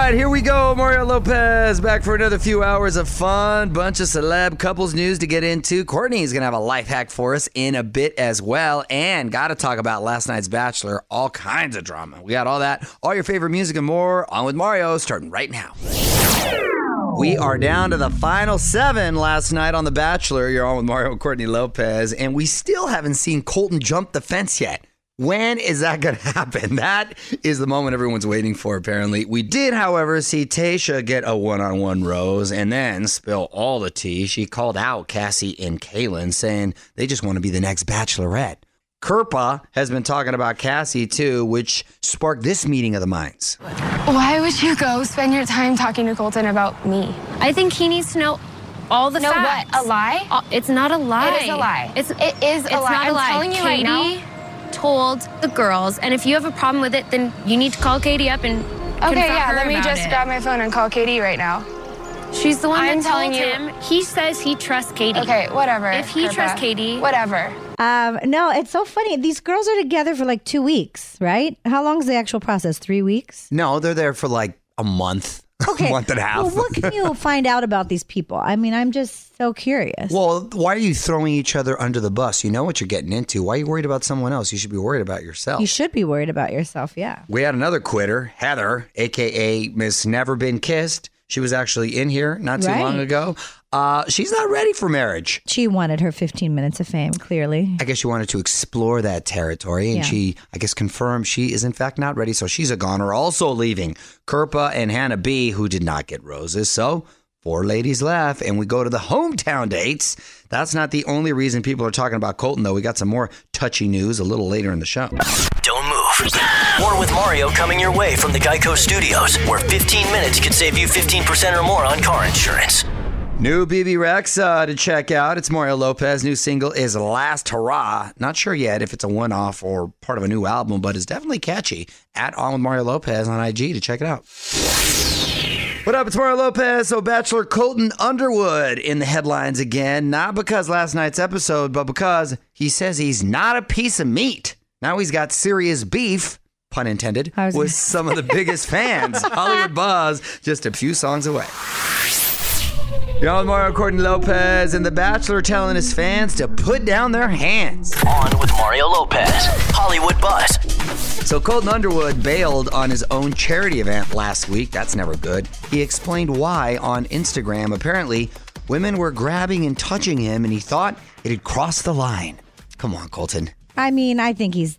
right, here we go. Mario Lopez back for another few hours of fun. Bunch of celeb couples news to get into. Courtney's going to have a life hack for us in a bit as well. And got to talk about last night's Bachelor. All kinds of drama. We got all that, all your favorite music and more on with Mario starting right now. We are down to the final seven last night on The Bachelor. You're on with Mario and Courtney Lopez, and we still haven't seen Colton jump the fence yet. When is that going to happen? That is the moment everyone's waiting for, apparently. We did, however, see Tasha get a one on one rose and then spill all the tea. She called out Cassie and Caelynn, saying they just want to be the next bachelorette. Kirpa has been talking about Cassie too, which sparked this meeting of the minds. Why would you go spend your time talking to Colton about me? I think he needs to know all the Know facts. what? A lie? Uh, it's not a lie. It is a lie. It's It is a it's lie. not a I'm lie. telling you right Katie now. Told the girls, and if you have a problem with it, then you need to call Katie up and Okay, yeah, her let me just it. grab my phone and call Katie right now. She's the one I'm that telling told you- him. He says he trusts Katie. Okay, whatever. If he Kirpa. trusts Katie- Whatever. Um, no, it's so funny. These girls are together for like two weeks, right? How long is the actual process? Three weeks? No, they're there for like a month, Okay. month and a half. Well, what can you find out about these people? I mean, I'm just so curious. Well, why are you throwing each other under the bus? You know what you're getting into. Why are you worried about someone else? You should be worried about yourself. you should be worried about yourself, yeah. we had another quitter, Heather, aka Miss Never Been Kissed. She was actually in here not too Right. long ago. Uh, she's not ready for marriage. She wanted her 15 minutes of fame, clearly. I guess she wanted to explore that territory, and Yeah. she, I guess, confirmed she is in fact not ready. So she's a goner. Also leaving Kirpa and Hannah B, who did not get roses. So four ladies left, and we go to the hometown dates. That's not the only reason people are talking about Colton, though. We got some more touchy news a little later in the show. Don't move. More with Mario coming your way from the Geico Studios, where 15 minutes could save you 15% or more on car insurance. New BB Rex uh, to check out. It's Mario Lopez. New single is Last Hurrah. Not sure yet if it's a one off or part of a new album, but it's definitely catchy. At On with Mario Lopez on IG to check it out. What up? It's Mario Lopez. So, Bachelor Colton Underwood in the headlines again. Not because last night's episode, but because he says he's not a piece of meat. Now he's got serious beef, pun intended, with some of the biggest fans. Hollywood Buzz, just a few songs away. You're on Mario Courtney Lopez and The Bachelor telling his fans to put down their hands. On with Mario Lopez, Hollywood Buzz. So Colton Underwood bailed on his own charity event last week. That's never good. He explained why on Instagram. Apparently, women were grabbing and touching him, and he thought it had crossed the line. Come on, Colton. I mean, I think he's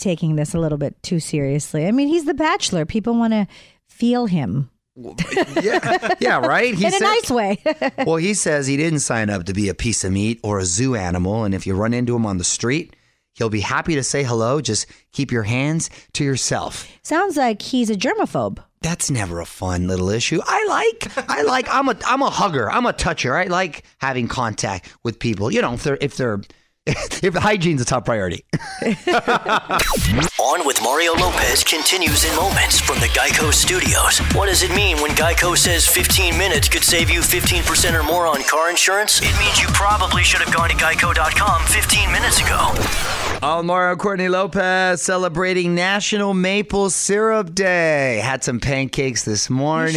taking this a little bit too seriously. I mean, he's the bachelor. People want to feel him Yeah, yeah, right. He in a nice way. well, he says he didn't sign up to be a piece of meat or a zoo animal, and if you run into him on the street, he'll be happy to say hello. Just keep your hands to yourself. Sounds like he's a germaphobe. That's never a fun little issue. I like, I like, I'm a, I'm a hugger. I'm a toucher. I like having contact with people. You know, if they're, if they're, if hygiene's a top priority. On with Mario Lopez continues in moments from the Geico Studios. What does it mean when Geico says 15 minutes could save you 15% or more on car insurance? It means you probably should have gone to geico.com 15 minutes ago. On Mario Courtney Lopez celebrating National Maple Syrup Day. Had some pancakes this morning.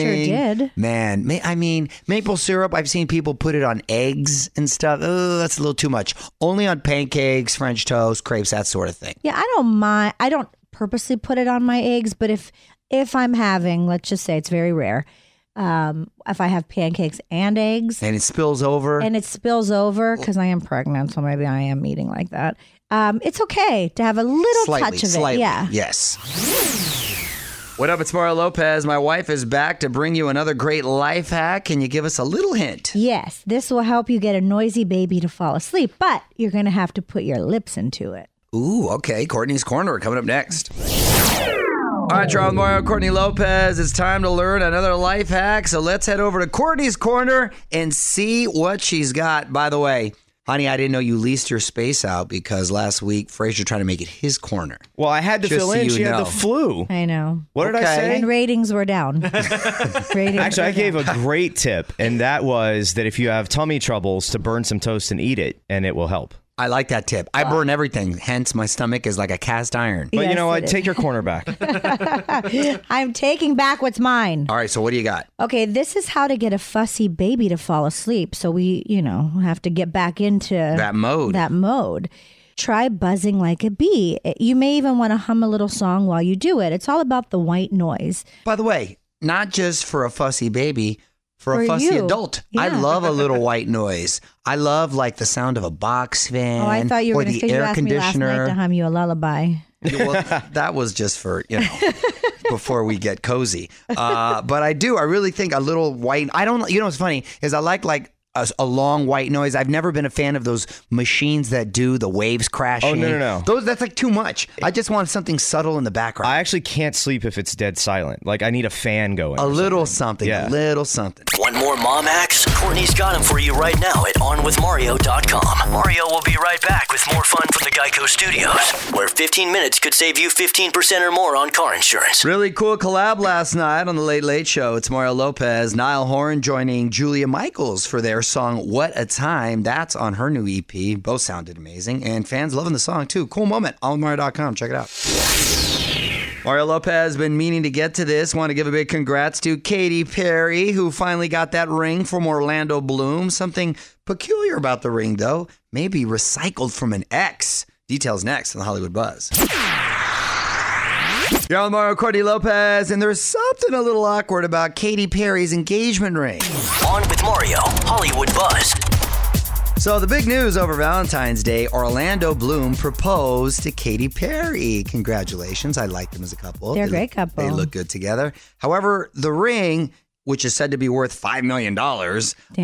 did. Man, ma- I mean, maple syrup, I've seen people put it on eggs and stuff. Oh, that's a little too much. Only on pancakes, French toast, crepes, that sort of thing. Yeah, I don't mind. I don't purposely put it on my eggs, but if if I'm having, let's just say it's very rare, um, if I have pancakes and eggs And it spills over. and it spills over because I am pregnant, so maybe I am eating like that. Um, it's okay to have a little slightly, touch of slightly. it. Yeah. Yes. What up? It's Mario Lopez. My wife is back to bring you another great life hack. Can you give us a little hint? Yes, this will help you get a noisy baby to fall asleep, but you're going to have to put your lips into it. Ooh, okay. Courtney's Corner coming up next. All right, Charles Mario, Courtney Lopez. It's time to learn another life hack. So let's head over to Courtney's Corner and see what she's got. By the way, honey, I didn't know you leased your space out because last week Frazier tried to make it his corner. Well, I had to Just fill so in. you She had know. the flu. I know. What did I Okay. say? And ratings were down. ratings Actually, I gave down. a great tip, and that was that if you have tummy troubles, to burn some toast and eat it, and it will help. I like that tip. I burn everything, hence my stomach is like a cast iron. But you Yes, know it what? is. Take your corner back. I'm taking back what's mine. All right, so what do you got? Okay, this is how to get a fussy baby to fall asleep. So we, you know, have to get back into That mode. That mode. Try buzzing like a bee. Eh, you may even want to hum a little song while you do it. It's all about the white noise. By the way, not just for a fussy baby, for, For a fussy you. adult. I love a little white noise. I love like the sound of a box fan Oh, I thought you were or going to the say you air asked me last night to hum you a lullaby. well, that was just for you know before we get cozy. Uh, but I do. I really think a little white. I don't. You know what's funny is I like like. A, a long white noise. I've never been a fan of those machines that do the waves crashing. Oh, no, no, no. Those that's like too much. I just want something subtle in the background. I actually can't sleep if it's dead silent. Like I need a fan going. a little something. Yeah. A little something. One more mom hacks? Courtney's got them for you right now at OnWithMario.com. Mario will be right back with more fun from the Geico Studios, where 15 minutes could save you 15% or more on car insurance. Really cool collab last night on the Late Late Show. It's Mario Lopez, Niall Horan joining Julia Michaels for their song What a Time. That's on her new EP. Both sounded amazing, and fans loving the song too. Cool moment. OnWithMario.com. Check it out. Mario Lopez been meaning to get to this. Want to give a big congrats to Katy Perry, who finally got that ring from Orlando Bloom. Something peculiar about the ring, though, maybe recycled from an ex. Details next on the Hollywood Buzz. You're on Mario Courtney Lopez, and there's something a little awkward about Katy Perry's engagement ring. On with Mario, Hollywood Buzz. So the big news over Valentine's Day, Orlando Bloom proposed to Katy Perry. Congratulations. I like them as a couple. They're a They- great couple. They look good together. However, the ring, which is said to be worth $5 million,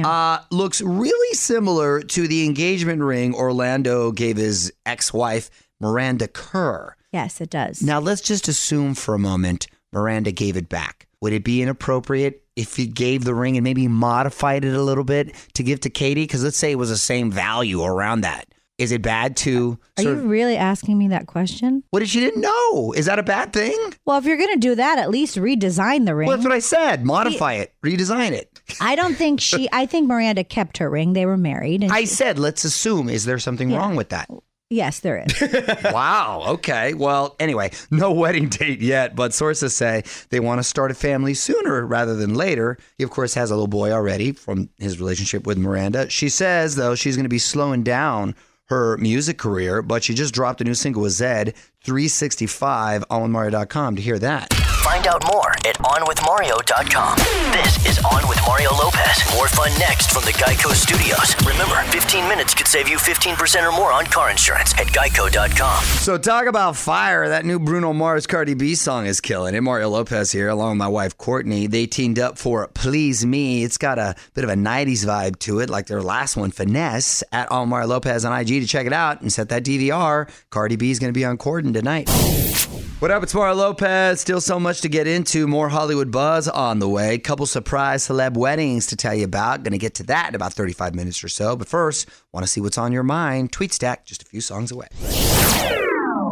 uh, looks really similar to the engagement ring Orlando gave his ex-wife, Miranda Kerr. Yes, it does. Now, let's just assume for a moment Miranda gave it back. Would it be inappropriate if he gave the ring and maybe modified it a little bit to give to Katie? Because let's say it was the same value around that. Is it bad to Are you of, really asking me that question? what if she didn't know? Is that a bad thing? Well, if you're going to do that, at least redesign the ring. Well, that's what I said. Modify it, redesign it. I don't think she. I think Miranda kept her ring. They were married. And I she- said, let's assume. Is there something Yeah. wrong with that? Yes, there is. wow. Okay. Well, anyway, no wedding date yet, but sources say they want to start a family sooner rather than later. He, of course, has a little boy already from his relationship with Miranda. She says, though, she's going to be slowing down her music career, but she just dropped a new single with Zedd, 365 on Mario.com to hear that. Find out more at OnWithMario.com. This is On with Mario Lopez. More fun next from the Geico Studios. Remember, 15 minutes could save you 15% or more on car insurance at Geico.com. So talk about fire. That new Bruno Mars Cardi B song is killing it. Mario Lopez here, along with my wife Courtney. They teamed up for Please Me. It's got a bit of a 90s vibe to it, like their last one, Finesse, at all Mario Lopez on IG to check it out and set that DVR. Cardi B is going to be on Corden tonight. What up? It's Mario Lopez. Still so much to get into. More Hollywood buzz on the way. Couple surprise celeb weddings to tell you about. Going to get to that in about 35 minutes or so. But first, want to see what's on your mind? Tweet stack just a few songs away.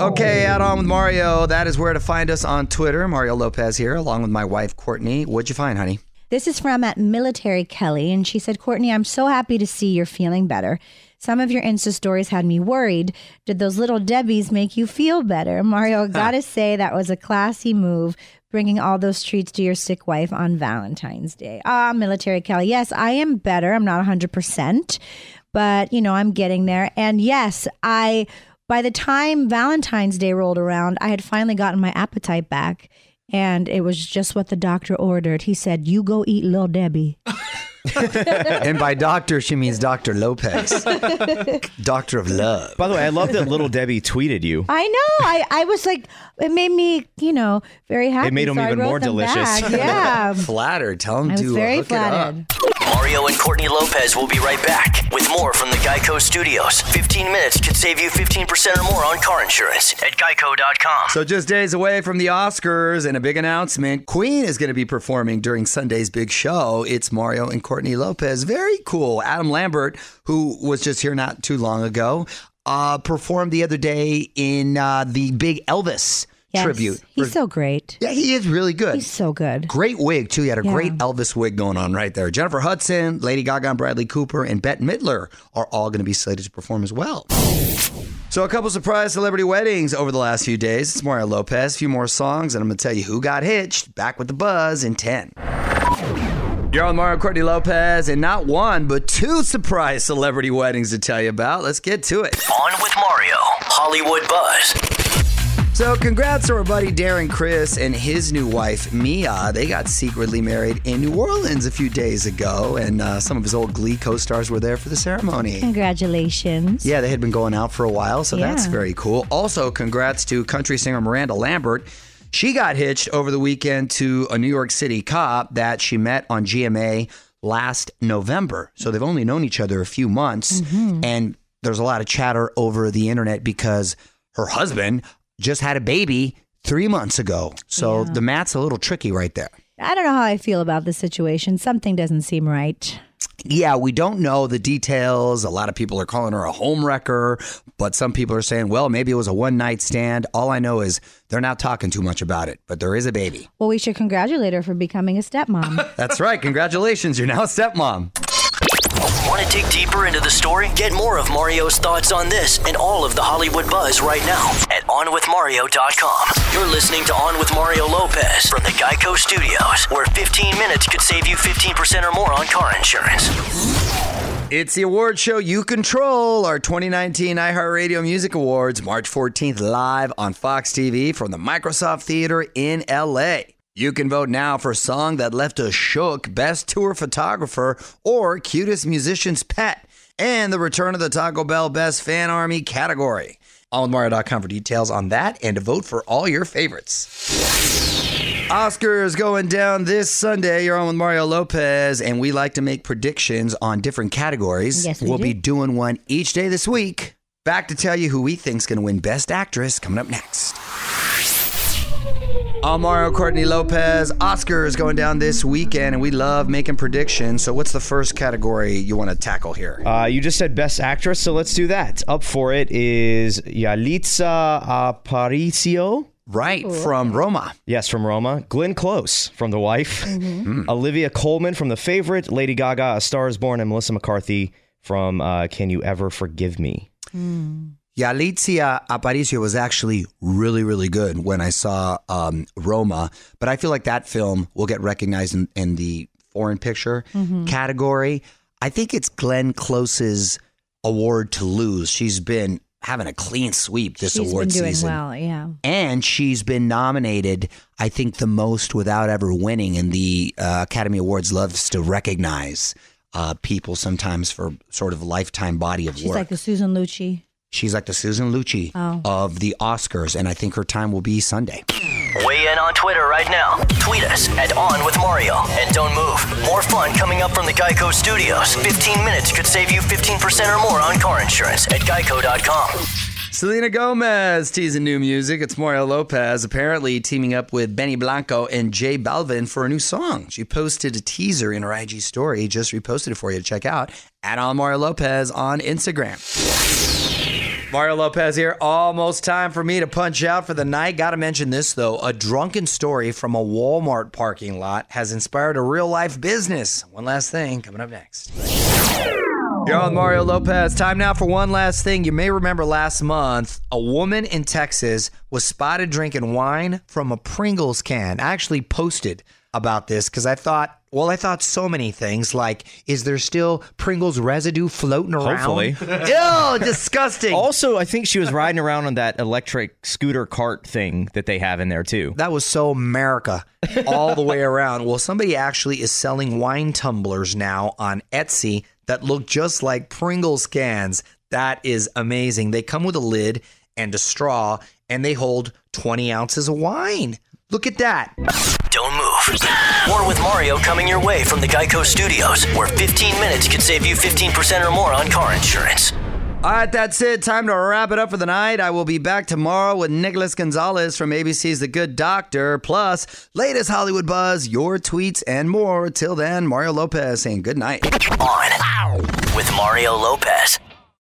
Okay, out on with Mario. That is where to find us on Twitter. Mario Lopez here, along with my wife Courtney. What'd you find, honey? This is from at Military Kelly, and she said, Courtney, I'm so happy to see you're feeling better. Some of your Insta stories had me worried. Did those little Debbies make you feel better? Mario, gotta say that was a classy move, bringing all those treats to your sick wife on Valentine's Day. Ah, Military Kelly, yes, I am better. I'm not 100%, but, you know, I'm getting there. And yes, I, by the time Valentine's Day rolled around, I had finally gotten my appetite back. And it was just what the doctor ordered. He said, You go eat little Debbie. and by doctor, she means Dr. Lopez, doctor of love. By the way, I love that little Debbie tweeted you. I know. I, I was like, it made me, you know, very happy. made 'em so I even wrote more them delicious. back. Yeah. Flattered. Tell him I was to uh, very hook it up. flattered. Mario and Courtney Lopez will be right back with more from the Geico Studios. 15 minutes could save you 15% or more on car insurance at Geico.com. So, just days away from the Oscars and a big announcement, Queen is going to be performing during Sunday's big show. It's Mario and Courtney Lopez. Very cool. Adam Lambert, who was just here not too long ago, uh, performed the other day in uh, the big Elvis Yes. tribute. He's For- so great. yeah, he is really good. He's so good. Great wig too. He had a Yeah. great Elvis wig going on right there. Jennifer Hudson, Lady Gaga, and Bradley Cooper, and Bette Midler are all going to be slated to perform as well. So a couple surprise celebrity weddings over the last few days. It's Mario Lopez, a few more songs, and I'm going to tell you who got hitched. Back with the buzz in 10. You're on Mario Courtney Lopez, and not one, but two surprise celebrity weddings to tell you about. Let's get to it. On with Mario, Hollywood Buzz. So, congrats to our buddy Darren Criss and his new wife, Mia. They got secretly married in New Orleans a few days ago, and uh, some of his old Glee co stars were there for the ceremony. Congratulations. Yeah, they had been going out for a while, so that's very cool. Also, congrats to country singer Miranda Lambert. She got hitched over the weekend to a New York City cop that she met on GMA last November. So they've only known each other a few months, Mm-hmm. and there's a lot of chatter over the internet because her husband just had a baby three months ago. So the math's a little tricky right there. I don't know how I feel about the situation. Something doesn't seem right. Yeah, we don't know the details. A lot of people are calling her a home wrecker, but some people are saying, well, maybe it was a one night stand. All I know is they're not talking too much about it, but there is a baby. Well, we should congratulate her for becoming a stepmom. That's right. Congratulations. You're now a stepmom. Want to dig deeper into the story? Get more of Mario's thoughts on this and all of the Hollywood buzz right now at OnWithMario.com. You're listening to On with Mario Lopez from the Geico Studios, where 15 minutes could save you 15% or more on car insurance. It's the award show you control, our 2019 iHeartRadio Music Awards, March 14th, live on Fox TV from the Microsoft Theater in LA. You can vote now for Song That Left Us Shook, Best Tour Photographer, or Cutest Musician's Pet, and the return of the Taco Bell Best Fan Army category. All OnWithMario.com for details on that and to vote for all your favorites. Oscars going down this Sunday. You're on with Mario Lopez, and we like to make predictions on different categories. Yes, we will be doing one each day this week. Back to tell you who we think's going to win Best Actress coming up next. I'm Mario Courtney Lopez. Oscars going down this weekend, and we love making predictions. So, what's the first category you want to tackle here? Uh, you just said best actress, so let's do that. Up for it is Yalitza Aparicio. right from Roma. Yes, from Roma. Glenn Close from The Wife. Mm-hmm. Olivia Colman from The Favorite. Lady Gaga, A Star is Born, and Melissa McCarthy from uh, Can You Ever Forgive Me? Yalitza Aparicio was actually really, really good when I saw um, Roma, but I feel like that film will get recognized in, in the foreign picture category. I think it's Glenn Close's award to lose. She's been having a clean sweep this She's award been doing season. well, yeah. And she's been nominated, I think, the most without ever winning. And the uh, Academy Awards loves to recognize uh, people sometimes for sort of lifetime body of She's work. She's like the Susan Lucci. She's like the Susan Lucci Oh. of the Oscars, and I think her time will be Sunday. Weigh in on Twitter right now. Tweet us at On With Mario. And don't move. More fun coming up from the Geico Studios. 15 minutes could save you 15% or more on car insurance at Geico.com. Selena Gomez teasing new music. It's Mario Lopez apparently teaming up with Benny Blanco and J Balvin for a new song. She posted a teaser in her IG story. Just reposted it for you to check out. At on Mario Lopez on Instagram. Mario Lopez here. Almost time for me to punch out for the night. Got to mention this though. A drunken story from a Walmart parking lot has inspired a real life business. One last thing coming up next. You're on Mario Lopez. Time now for one last thing. You may remember last month, a woman in Texas was spotted drinking wine from a Pringles can. I actually posted about this because I thought, well, I thought so many things like, is there still Pringles residue floating around? Hopefully. Ew, disgusting. Also, I think she was riding around on that electric scooter cart thing that they have in there too. That was so America all the way around. Well, somebody actually is selling wine tumblers now on Etsy that look just like Pringles cans. That is amazing. They come with a lid and a straw, and they hold 20 ounces of wine. Look at that. Don't move. More with Mario coming your way from the Geico Studios, where 15 minutes could save you 15% or more on car insurance. All right, that's it. Time to wrap it up for the night. I will be back tomorrow with Nicholas Gonzalez from ABC's The Good Doctor, plus latest Hollywood buzz, your tweets, and more. Till then, Mario Lopez saying good night. On with Mario Lopez.